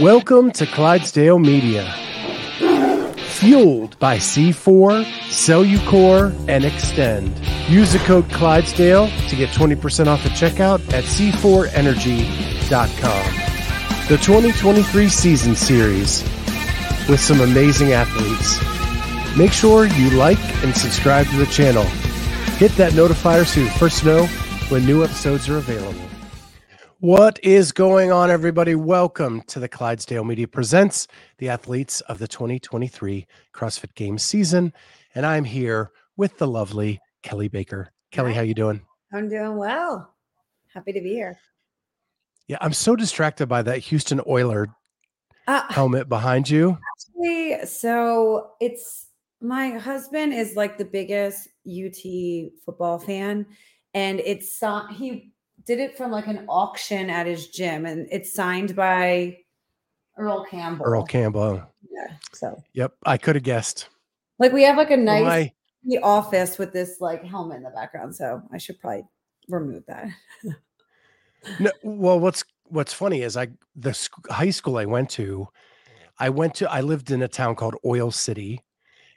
Welcome to Clydesdale Media. Fueled by C4, Cellucor, and Xtend. Use the code Clydesdale to get 20% off at checkout at c4energy.com. The 2023 season series with some amazing athletes. Make sure you like and subscribe to the channel. Hit that notifier so you first know when new episodes are available. What is going on, everybody? Welcome to the Clydesdale Media Presents the athletes of the 2023 CrossFit Games season. And I'm here with the lovely Kelly Baker. Kelly, Hi. how you doing? I'm doing well. Happy to be here. Yeah, I'm so distracted by that Houston Oiler Uh, helmet behind you. actually, so it's my husband is like the biggest UT football fan, and it's he did it from like an auction at his gym, and it's signed by Earl Campbell. Earl Campbell. Yeah. So Yep, I could have guessed. like we have like a nice my- the office with this like helmet in the background, so I should probably remove that. No, well, what's what's funny is I the sc- high school I went to, I went to I lived in a town called Oil City,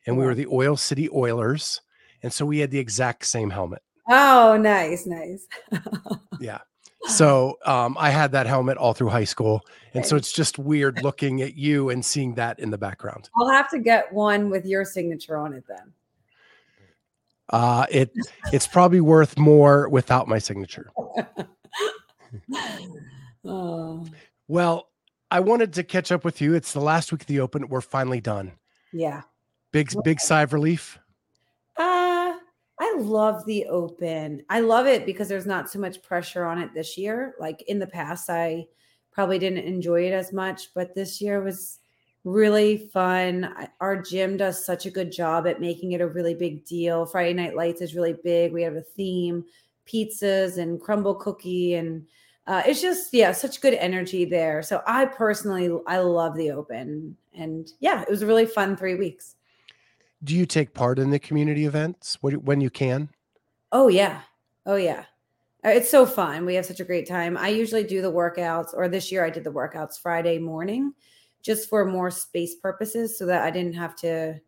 and we were the Oil City Oilers, and so we had the exact same helmet. Oh, nice, nice. Yeah. So um, I had that helmet all through high school, and so it's just weird looking at you and seeing that in the background. I'll have to get one with your signature on it then. Uh, it it's probably worth more without my signature. oh, Well, I wanted to catch up with you. It's the last week of the Open. We're finally done. yeah. Big big sigh of relief. Love the open. I love it because there's not so much pressure on it this year. Like in the past, I probably didn't enjoy it as much, but this year was really fun. Our gym does such a good job at making it a really big deal. Friday Night Lights is really big. We have a theme, pizzas and crumble cookie, and uh, it's just yeah, such good energy there. So I personally, I love the open, and yeah, it was a really fun three weeks. Do you take part in the community events when you can? Oh yeah. Oh yeah. Uh, It's so fun. We have such a great time. I usually do the workouts, or this year I did the workouts Friday morning just for more space purposes so that I didn't have to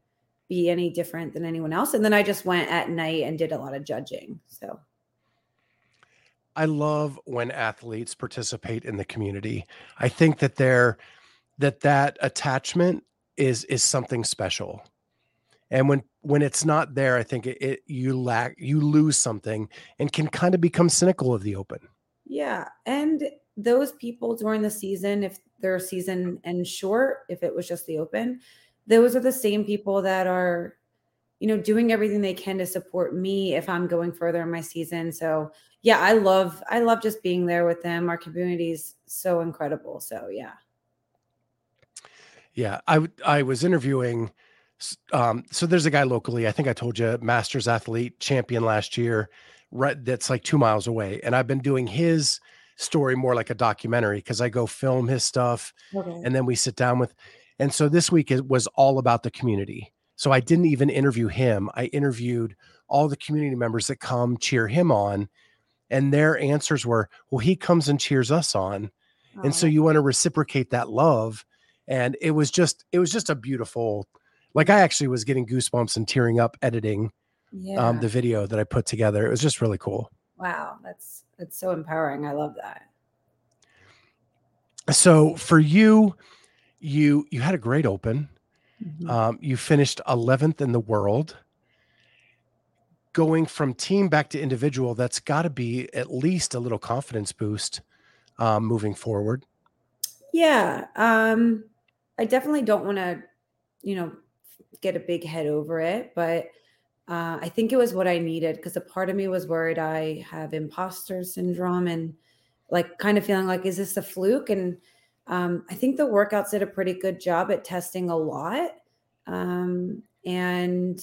be any different than anyone else. And then I just went at night and did a lot of judging. So I love when athletes participate in the community. I think that they're that that attachment is is something special. And when when it's not there, I think it, it you lack you lose something and can kind of become cynical of the open. yeah. And those people during the season, if their season ends short, if it was just the open, those are the same people that are you know doing everything they can to support me if i'm going further in my season so yeah i love i love just being there with them our community is so incredible so yeah Yeah, i i was interviewing. Um, so there's a guy locally. I think I told you, Masters athlete, champion last year. Right, that's like two miles away, and I've been doing his story more like a documentary because I go film his stuff, okay and then we sit down with. And so this week it was all about the community. So I didn't even interview him. I interviewed all the community members that come cheer him on, and their answers were, "Well, he comes and cheers us on." and so you want to reciprocate that love and it was just it was just a beautiful like i actually was getting goosebumps and tearing up editing yeah. um, the video that i put together. It was just really cool. Wow that's that's so empowering i love that. So for you you you had a great open. Mhm. um, you finished 11th in the world. Going from team back to individual that's got to be at least a little confidence boost um, moving forward. Yeah um i definitely don't want to you know get a big head over it but uh, i think it was what i needed because a part of me was worried i have imposter syndrome and like kind of feeling like is this a fluke? And um, i think the workouts did a pretty good job at testing a lot um, and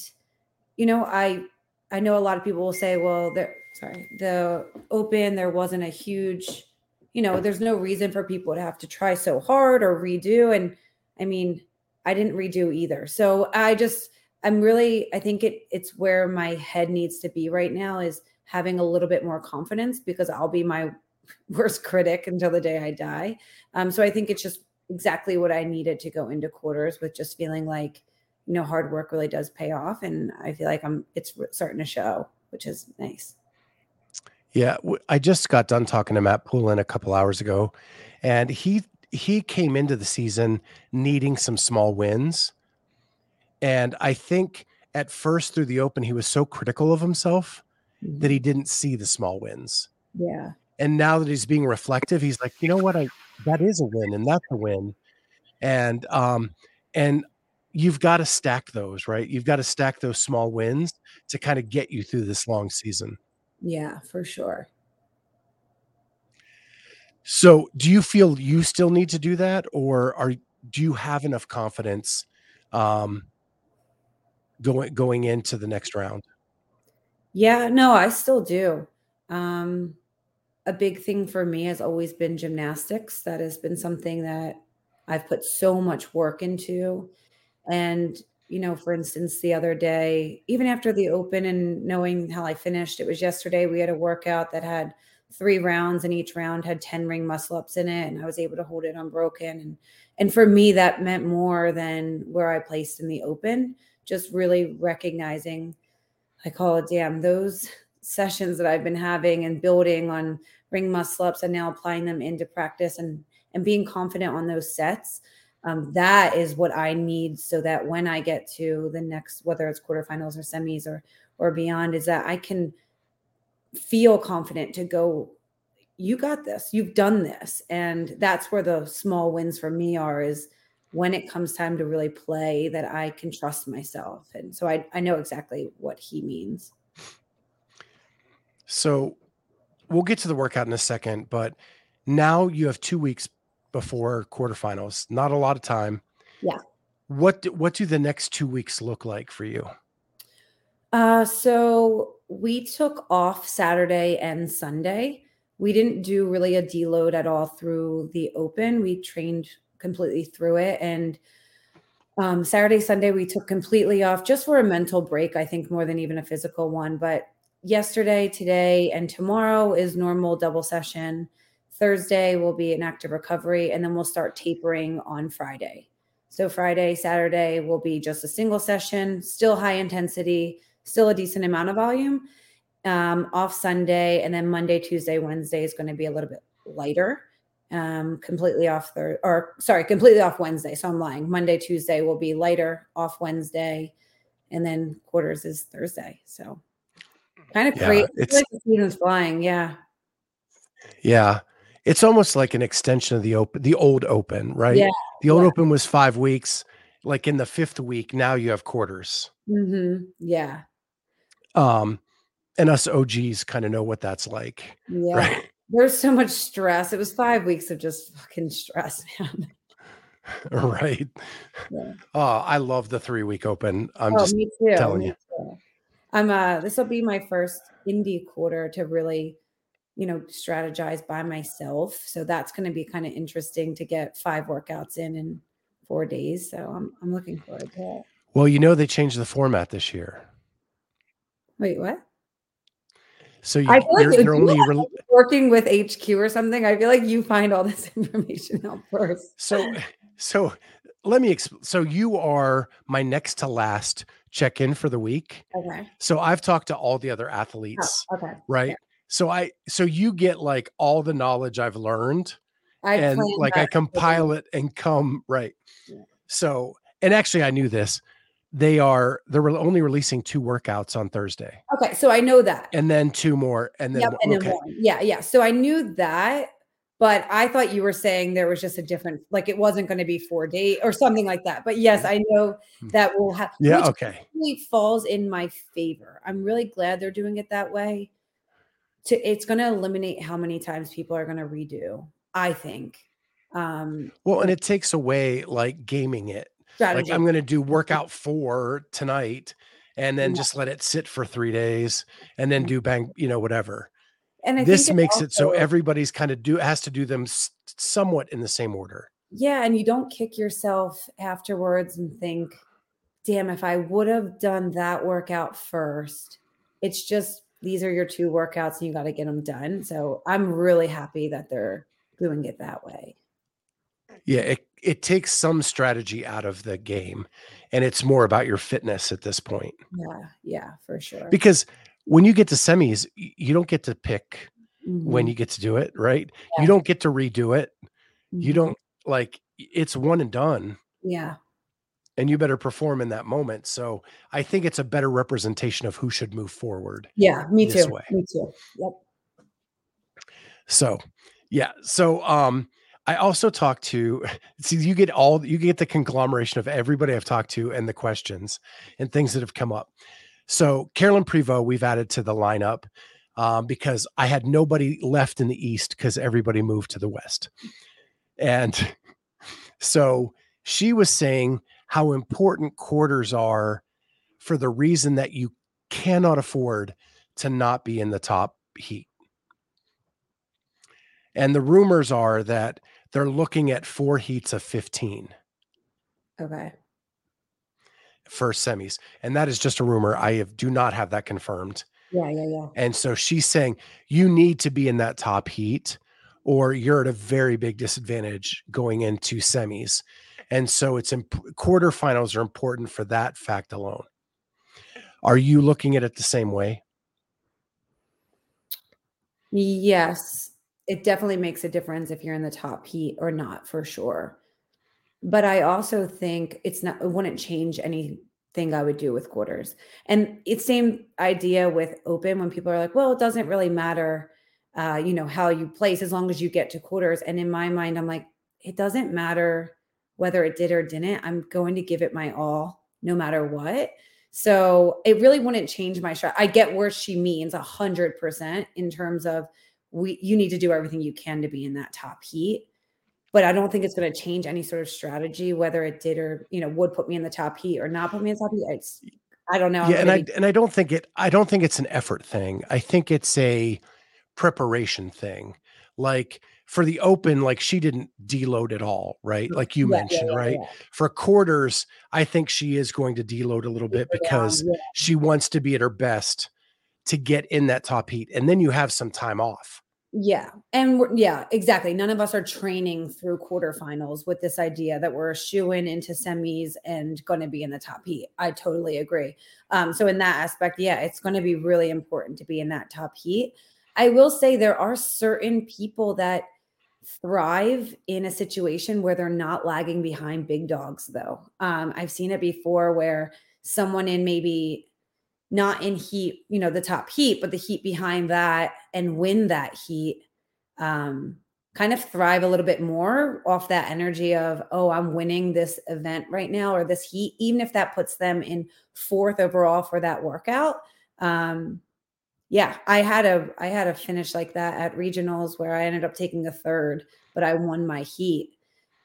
you know i i know a lot of people will say well there sorry the open there wasn't a huge you know there's no reason for people to have to try so hard or redo and i mean i didn't redo either so i just i'm really i think it it's where my head needs to be right now is having a little bit more confidence because i'll be my worst critic until the day i die um, so i think it's just exactly what I needed to go into quarters with just feeling like, you know, hard work really does pay off. And I feel like I'm, it's starting to show, which is nice. Yeah. I just got done talking to Matt Poulin a couple hours ago, and he, he came into the season needing some small wins. And I think at first through the open, he was so critical of himself mm-hmm. that he didn't see the small wins. Yeah. And now that he's being reflective, he's like, you know what? I that is a win and that's a win. And um, and you've got to stack those, right? You've got to stack those small wins to kind of get you through this long season. Yeah, for sure. So, do you feel you still need to do that, or are do you have enough confidence um, going going into the next round? Yeah, no, I still do. Um, a big thing for me has always been gymnastics. That has been something that I've put so much work into. And, you know, for instance, the other day, even after the open and knowing how I finished, it was yesterday, we had a workout that had three rounds and each round had 10 ring muscle ups in it and I was able to hold it unbroken. And and for me that meant more than where I placed in the open just really recognizing I call it damn those sessions that I've been having and building on ring muscle ups and now applying them into practice and and being confident on those sets um, that is what I need so that when I get to the next whether it's quarterfinals or semis or or beyond is that I can feel confident to go you got this you've done this and that's where the small wins for me are is when it comes time to really play that I can trust myself. And so I, I know exactly what he means. So we'll get to the workout in a second, but now you have two weeks before quarterfinals, not a lot of time. Yeah. What do, what do the next two weeks look like for you? Uh, so we took off Saturday and Sunday. We didn't do really a deload at all through the open. We trained completely through it. And um, Saturday, Sunday, we took completely off just for a mental break, I think more than even a physical one. But yesterday, today, and tomorrow is normal double session. Thursday will be an active recovery, and then we'll start tapering on Friday. So, Friday, Saturday will be just a single session, still high intensity, still a decent amount of volume. Um, off Sunday, and then Monday, Tuesday, Wednesday is going to be a little bit lighter um, completely off the or sorry, completely off Wednesday. So I'm lying. Monday, Tuesday will be lighter, off Wednesday, and then quarters is Thursday. So kind of yeah, crazy. It's like the season's flying. Yeah. Yeah. It's almost like an extension of the open, the old open, right? Yeah. The old yeah. open was five weeks. Like in the fifth week, now you have quarters. Mm-hmm. Yeah. Um, and us OGs kind of know what that's like. Yeah. Right? There's so much stress. It was five weeks of just fucking stress, man. right. Yeah. Oh, I love the three week open. I'm oh, just me too. telling me you. Too. I'm uh this will be my first indie quarter to really, you know, strategize by myself. So that's gonna be kind of interesting to get five workouts in in four days. So I'm I'm looking forward to it. Well, you know they changed the format this year. Wait, what? So you, I feel like you're, only re- working with HQ or something. I feel like you find all this information out first. So, so let me. Exp- so you are my next to last check in for the week. Okay. So I've talked to all the other athletes. Oh, okay. Right. So I, so you get like all the knowledge I've learned, I and like I compile it and come right. Yeah. So, and actually, I knew this they are they're only releasing two workouts on Thursday. Okay, so I know that. And then two more and then, yep, and okay. then one. Yeah, yeah. So I knew that, but I thought you were saying there was just a different like it wasn't going to be 4 day or something like that. But yes, I know hmm. that will have Yeah, okay. Really falls in my favor. I'm really glad they're doing it that way. To it's going to eliminate how many times people are going to redo, I think. Um well, and it takes away like gaming it strategy. Like I'm going to do workout four tonight and then yeah. just let it sit for three days and then do bang, you know, whatever. And I this makes also, it so everybody's kind of do has to do them somewhat in the same order. Yeah, and you don't kick yourself afterwards and think, "Damn, if I would have done that workout first." It's just these are your two workouts and you got to get them done. So I'm really happy that they're doing it that way. Yeah, it, it takes some strategy out of the game and it's more about your fitness at this point. Yeah, yeah, for sure. Because when you get to semis, you don't get to pick mm-hmm. when you get to do it, right? Yeah. You don't get to redo it. Mm-hmm. You don't like it's one and done. Yeah. And you better perform in that moment. So I think it's a better representation of who should move forward. Yeah, me too. Way. Me too. Yep. So, yeah. So, um, I also talked to see you get all you get the conglomeration of everybody I've talked to and the questions and things that have come up. So Carolyne Prevost, we've added to the lineup um, because I had nobody left in the East because everybody moved to the West. And so she was saying how important quarters are for the reason that you cannot afford to not be in the top heat. And the rumors are that they're looking at four heats of 15. Okay. For semis. And that is just a rumor. I have, do not have that confirmed. Yeah, yeah, yeah. And so she's saying you need to be in that top heat or you're at a very big disadvantage going into semis. And so it's imp- quarterfinals are important for that fact alone. Are you looking at it the same way? Yes it definitely makes a difference if you're in the top heat or not for sure. But I also think it's not it wouldn't change anything I would do with quarters. And it's same idea with open when people are like, well, it doesn't really matter uh, you know, how you place as long as you get to quarters. And in my mind, I'm like, it doesn't matter whether it did or didn't. I'm going to give it my all no matter what. So it really wouldn't change my shot. I get where she means a hundred percent in terms of we you need to do everything you can to be in that top heat. But i don't think it's going to change any sort of strategy whether it did or you know would put me in the top heat or not put me in the top heat. It's i don't know. Yeah and i be- and i don't think it i don't think it's an effort thing. I think it's a preparation thing. Like for the open like she didn't deload at all right? Like you yeah, mentioned yeah, yeah, right for quarters i think she is going to deload a little bit because she wants to be at her best to get in that top heat and then you have some time off. Yeah and yeah exactly none of us are training through quarterfinals with this idea that we're shooing into semis and going to be in the top heat i totally agree. Um, so in that aspect yeah it's going to be really important to be in that top heat. I will say there are certain people that thrive in a situation where they're not lagging behind big dogs though. Um, i've seen it before where someone in maybe not in heat, you know, the top heat, but the heat behind that and win that heat, um, kind of thrive a little bit more off that energy of, oh, I'm winning this event right now or this heat, even if that puts them in fourth overall for that workout. Um, yeah, I had a I had a finish like that at regionals where I ended up taking a third, but I won my heat.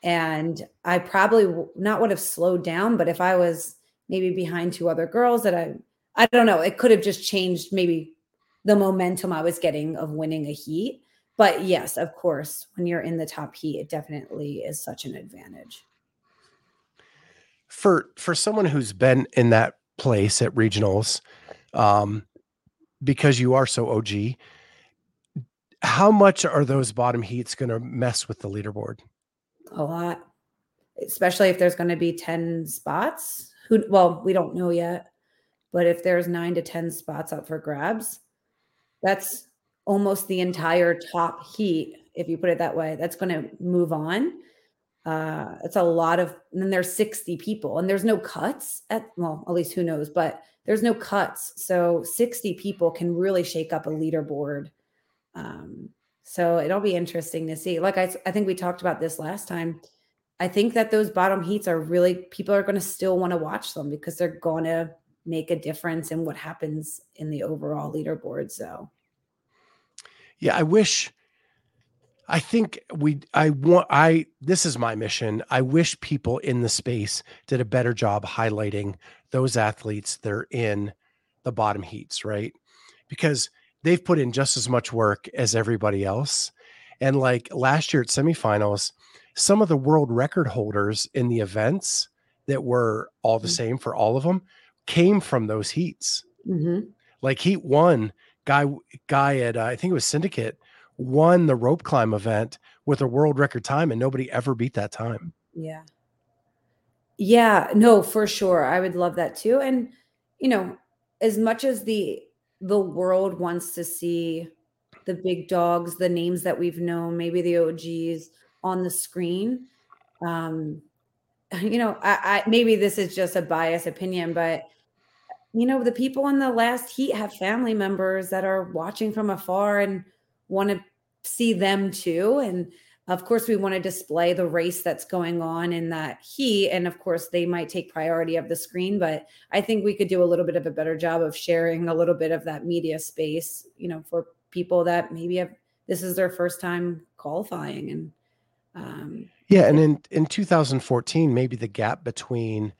And I probably not would have slowed down, but if I was maybe behind two other girls that I I don't know. It could have just changed maybe the momentum I was getting of winning a heat. But yes, of course, when you're in the top heat, it definitely is such an advantage. For for someone who's been in that place at regionals, um, because you are so OG, how much are those bottom heats going to mess with the leaderboard? A lot, especially if there's going to be ten spots. Who? Well, we don't know yet. But if there's nine to 10 spots up for grabs, that's almost the entire top heat, if you put it that way. That's going to move on. Uh, it's a lot of, and then there's 60 people, and there's no cuts at, well, at least who knows, but there's no cuts. So 60 people can really shake up a leaderboard. Um, so it'll be interesting to see. Like I, I think we talked about this last time. I think that those bottom heats are really people are going to still want to watch them because they're going to make a difference in what happens in the overall leaderboard. So, yeah, I wish. I think we, I want, I, this is my mission. I wish people in the space did a better job highlighting those athletes that are in the bottom heats, right? Because they've put in just as much work as everybody else. And like last year at semifinals, some of the world record holders in the events that were all the mm. same for all of them came from those heats. Mm-hmm. Like heat one, guy guy at uh, I think it was Syndicate won the rope climb event with a world record time, and nobody ever beat that time. Yeah. Yeah, no, for sure. I would love that too. And you know, as much as the the world wants to see the big dogs, the names that we've known, maybe the OGs on the screen. Um, you know, I, I maybe this is just a biased opinion, but you know, the people in the last heat have family members that are watching from afar and want to see them too. And of course, we want to display the race that's going on in that heat. And of course, they might take priority of the screen, but I think we could do a little bit of a better job of sharing a little bit of that media space, you know, for people that maybe have this is their first time qualifying. And um, yeah, and in, in 2014, maybe the gap between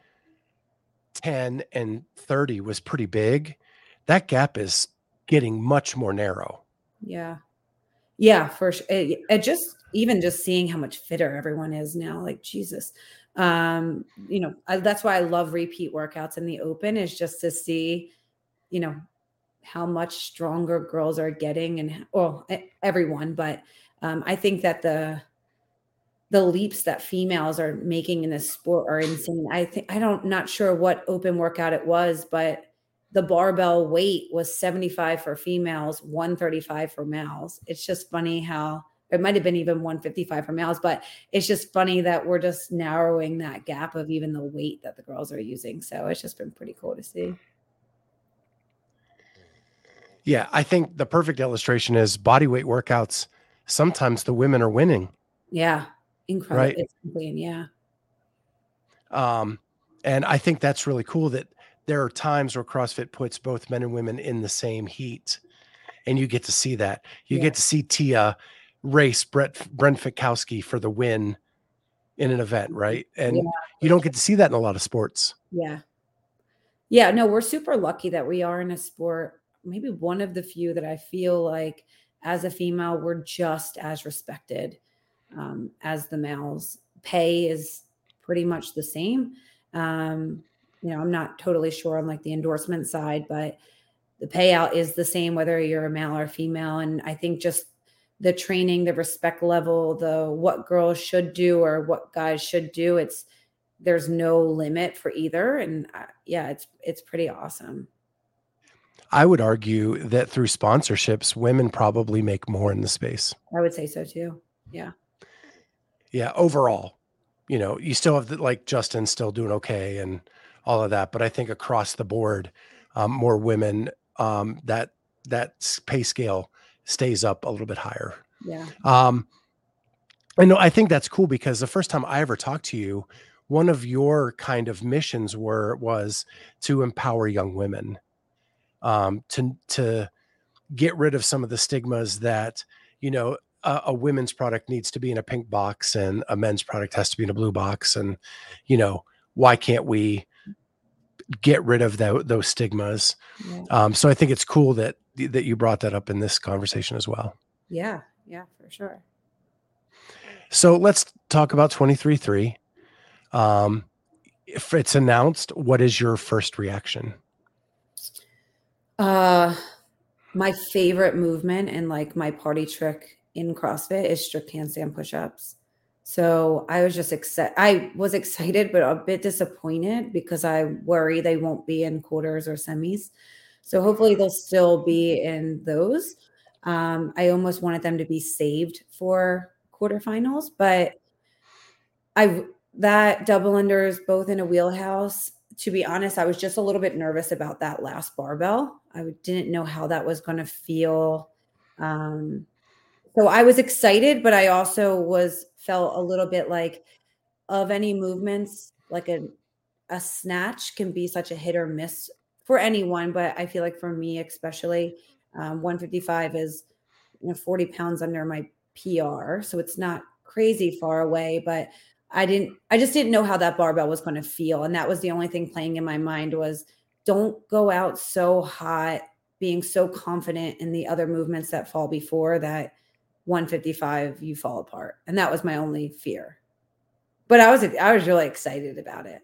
10 and 30 was pretty big. That gap is getting much more narrow. Yeah. Yeah, for sure. It, it just even just seeing how much fitter everyone is now, like Jesus. Um, you know, I, that's why I love repeat workouts in the open is just to see, you know, how much stronger girls are getting and well, everyone, but um, I think that the the leaps that females are making in this sport are insane. I think I don't not sure what open workout it was, but the barbell weight was 75 for females, 135 for males. It's just funny how it might have been even 155 for males, but it's just funny that we're just narrowing that gap of even the weight that the girls are using. So it's just been pretty cool to see. Yeah, I think the perfect illustration is body weight workouts. Sometimes the women are winning. Yeah, incredible. Right? Yeah. Um, and I think that's really cool that there are times where CrossFit puts both men and women in the same heat, and you get to see that. You yeah. get to see Tia race Brett Brent Fikowski for the win in an event, right? And yeah. you don't get to see that in a lot of sports. Yeah. Yeah, no, we're super lucky that we are in a sport, maybe one of the few that I feel like as a female, we're just as respected um, as the males. Pay is pretty much the same. Um, you know, I'm not totally sure on like the endorsement side, but the payout is the same whether you're a male or female. And I think just the training, the respect level, the what girls should do or what guys should do, it's there's no limit for either. And uh, yeah, it's it's pretty awesome. I would argue that through sponsorships, women probably make more in the space. I would say so too. Yeah. Yeah. Overall, you know, you still have the, like Justin still doing okay and all of that. But I think across the board, um, more women um, that that pay scale stays up a little bit higher. Yeah. Um, I know. I think that's cool because the first time I ever talked to you, one of your kind of missions were was to empower young women, um, to to get rid of some of the stigmas that you know a, a, women's product needs to be in a pink box and a men's product has to be in a blue box, and you know why can't we get rid of the, those stigmas. Yeah. Um, so I think it's cool that that you brought that up in this conversation as well. Yeah, yeah, for sure. So let's talk about 23.3. Um, if it's announced, what is your first reaction? Uh, my favorite movement and like my party trick in CrossFit is strict handstand push-ups. So I was just excited. I was excited, but a bit disappointed because I worry they won't be in quarters or semis. So hopefully they'll still be in those. Um, I almost wanted them to be saved for quarterfinals, but I that double unders both in a wheelhouse. To be honest, I was just a little bit nervous about that last barbell. I didn't know how that was going to feel. Um, so I was excited, but I also was felt a little bit like of any movements, like a a snatch can be such a hit or miss for anyone, but I feel like for me especially, um, 155 is you know 40 pounds under my PR, so it's not crazy far away, but I didn't I just didn't know how that barbell was going to feel and that was the only thing playing in my mind was don't go out so hot being so confident in the other movements that fall before that 155 you fall apart and that was my only fear but i was i was really excited about it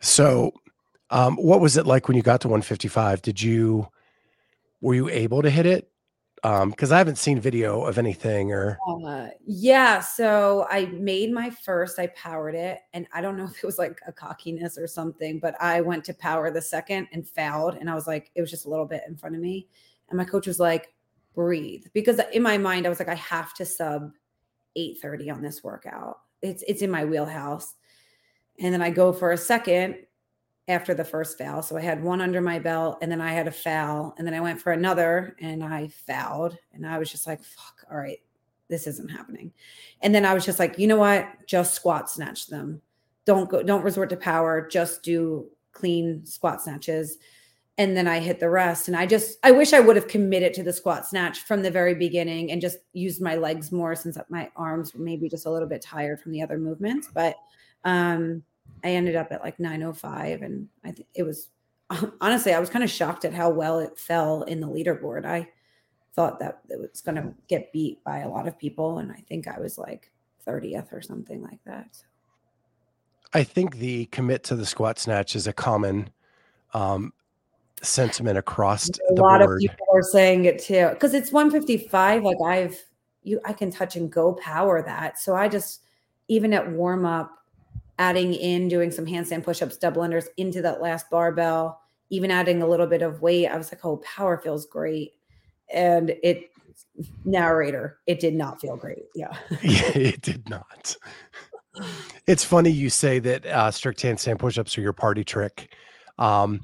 so um, what was it like when you got to 155 did you were you able to hit it Um, because I haven't seen video of anything or uh, yeah. So I made my first, I powered it, and I don't know if it was like a cockiness or something, but I went to power the second and fouled, and I was like, it was just a little bit in front of me. And my coach was like, breathe. Because in my mind, I was like, I have to sub 8:30 on this workout. It's it's in my wheelhouse. And then I go for a second after the first foul. So I had one under my belt and then I had a foul. And then I went for another and I fouled. And I was just like, fuck, all right, this isn't happening. And then I was just like, you know what? Just squat snatch them. Don't go, don't resort to power. Just do clean squat snatches. And then I hit the rest. And I just, I wish I would have committed to the squat snatch from the very beginning and just used my legs more since my arms were maybe just a little bit tired from the other movements. But um, I ended up at like 905 and I think it was honestly I was kind of shocked at how well it fell in the leaderboard. I thought that it was going to get beat by a lot of people and I think I was like 30th or something like that. I think the commit to the squat snatch is a common um, sentiment across a lot board. of people are saying it too because it's 155 like I've you I can touch and go power that. So I just even at warm up adding in doing some handstand push-ups, double unders into that last barbell, even adding a little bit of weight. I was like, oh, power feels great. And it narrator, it did not feel great. Yeah. yeah it did not. It's funny you say that uh, strict handstand push-ups are your party trick. Um,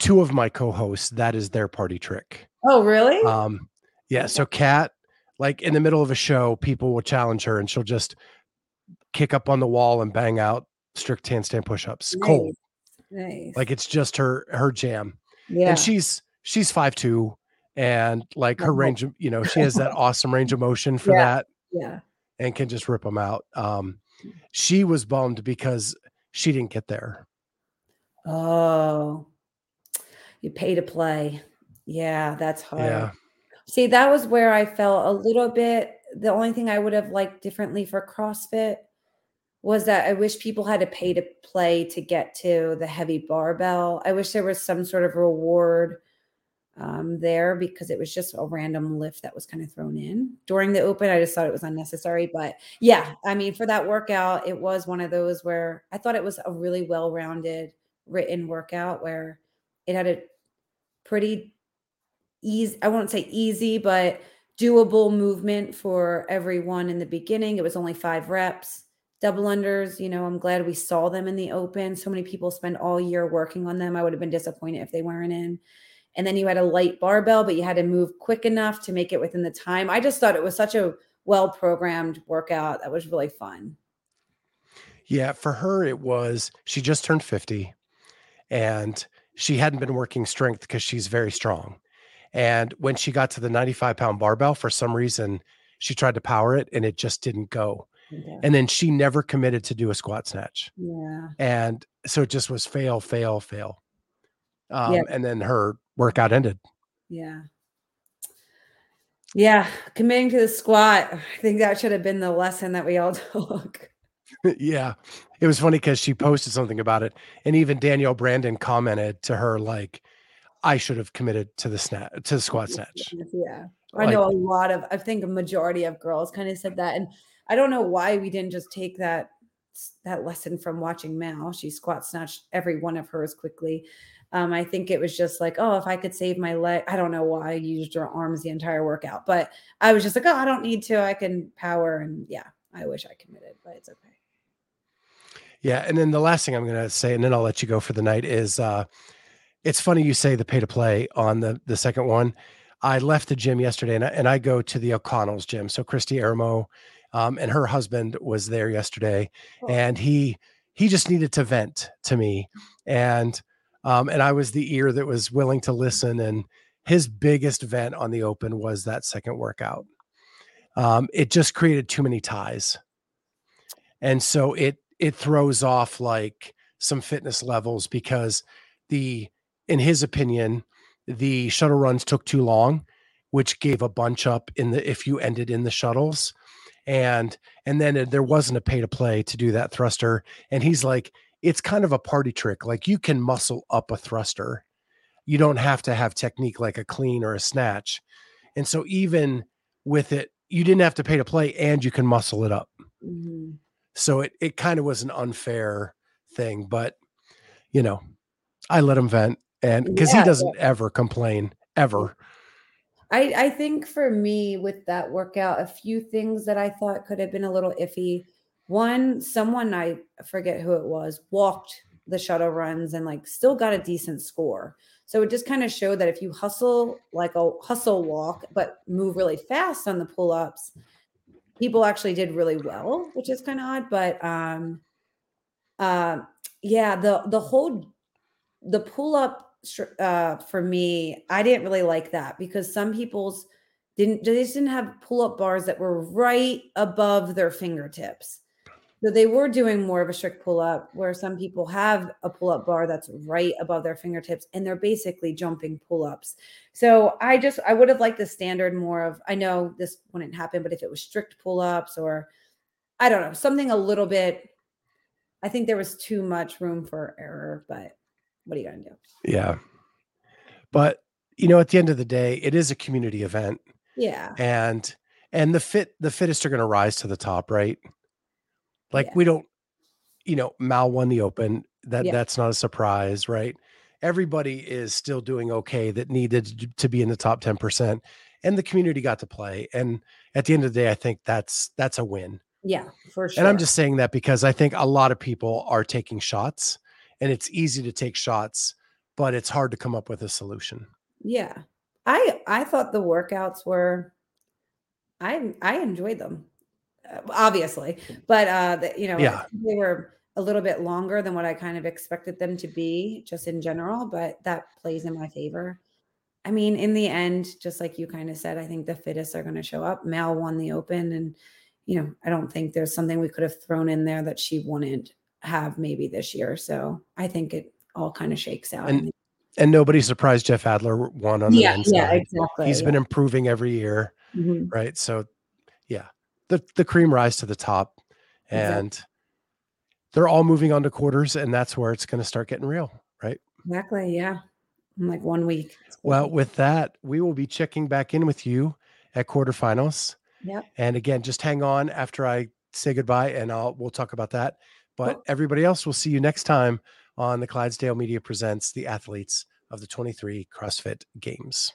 two of my co-hosts, that is their party trick. Oh, really? Um, yeah. So Kat, like in the middle of a show, people will challenge her and she'll just kick up on the wall and bang out strict handstand push-ups nice. cold nice like it's just her her jam yeah and she's she's five two and like her range of you know she has that awesome range of motion for yeah. that yeah and can just rip them out um she was bummed because she didn't get there oh you pay to play yeah that's hard yeah see that was where i felt a little bit the only thing i would have liked differently for crossfit was that I wish people had to pay to play to get to the heavy barbell. I wish there was some sort of reward um, there because it was just a random lift that was kind of thrown in during the open. I just thought it was unnecessary. But yeah, I mean, for that workout, it was one of those where I thought it was a really well rounded written workout where it had a pretty easy, I won't say easy, but doable movement for everyone in the beginning. It was only five reps double unders, you know, I'm glad we saw them in the open. So many people spend all year working on them. I would have been disappointed if they weren't in. And then you had a light barbell, but you had to move quick enough to make it within the time. I just thought it was such a well programmed workout that was really fun. Yeah, for her, it was she just turned 50 and she hadn't been working strength because she's very strong. And when she got to the 95 pound barbell, for some reason, she tried to power it and it just didn't go. And then she never committed to do a squat snatch. Yeah. And so it just was fail, fail, fail. Um, yeah. And then her workout ended. Yeah. Yeah. Committing to the squat. I think that should have been the lesson that we all took. yeah. It was funny because she posted something about it. And even Danielle Brandon commented to her, like, I should have committed to the snatch to the squat snatch. Yeah. I know a lot of I think a majority of girls kind of said that. And I don't know why we didn't just take that that lesson from watching Mal. She squat snatched every one of hers quickly. Um, I think it was just like, oh, if I could save my leg, I don't know why I used your arms the entire workout, but I was just like, oh, I don't need to. I can power, and yeah, I wish I committed, but it's okay. Yeah, and then the last thing I'm going to say, and then I'll let you go for the night is, uh, it's funny you say the pay to play on the the second one. I left the gym yesterday, and I, and I go to the O'Connell's gym. So Kristi Eramo um, and her husband was there yesterday, oh. and he he just needed to vent to me, and um, and I was the ear that was willing to listen. And his biggest vent on the open was that second workout. Um, it just created too many ties, and so it it throws off like some fitness levels because the in his opinion the shuttle runs took too long which gave a bunch up in the if you ended in the shuttles. And and then there wasn't a pay to play to do that thruster. And he's like it's kind of a party trick. Like you can muscle up a thruster. You don't have to have technique like a clean or a snatch. And so even with it, you didn't have to pay to play and you can muscle it up. Mhm. So it it kind of was an unfair thing, but you know, I let him vent and because Yeah, he doesn't ever complain ever. I, I think for me with that workout, a few things that I thought could have been a little iffy. One, someone I forget who it was walked the shuttle runs and like still got a decent score. So it just kind of showed that if you hustle like a hustle walk, but move really fast on the pull ups, people actually did really well, which is kind of odd. But um, uh, yeah, the the whole the pull up uh, for me, I didn't really like that because some people's didn't they just didn't have pull up bars that were right above their fingertips. So they were doing more of a strict pull up where some people have a pull up bar that's right above their fingertips and they're basically jumping pull ups. So I just I would have liked the standard more of I know this wouldn't happen, but if it was strict pull ups or I don't know, something a little bit I think there was too much room for error, but what are you going to do? Yeah. But you know, at the end of the day, it is a community event Yeah. and and the fit the fittest are going to rise to the top, right? Like Yeah. we don't, you know, Mal won the open. That Yeah. that's not a surprise, right? Everybody is still doing okay that needed to- be in the top 10% and the community got to play. And at the end of the day, I think that's that's a win. Yeah, for sure. And I'm just saying that because I think a lot of people are taking shots and it's easy to take shots, but it's hard to come up with a solution. yeah. I I thought the workouts were I I enjoyed them. Obviously, but uh the, you know, Yeah. they were a little bit longer than what I kind of expected them to be just in general, but that plays in my favor. I mean, in the end, just like you kind of said, I think the fittest are going to show up. Mal won the open and you know, I don't think there's something we could have thrown in there that she wouldn't have maybe this year. So I think it all kind of shakes out. And and nobody's surprised Jeff Adler won on the yeah, men's yeah, side. exactly. He's yeah. been improving every year, Mhm. right? So yeah, the the cream rise to the top Exactly. and they're all moving on to quarters and that's where it's going to start getting real, right? Exactly. Yeah. In like one week. Well, with that, we will be checking back in with you at quarterfinals. Yep. And again, just hang on after I say goodbye and I'll we'll talk about that. But Cool. everybody else, we'll see you next time on the Clydesdale Media Presents the athletes of the 23 CrossFit Games.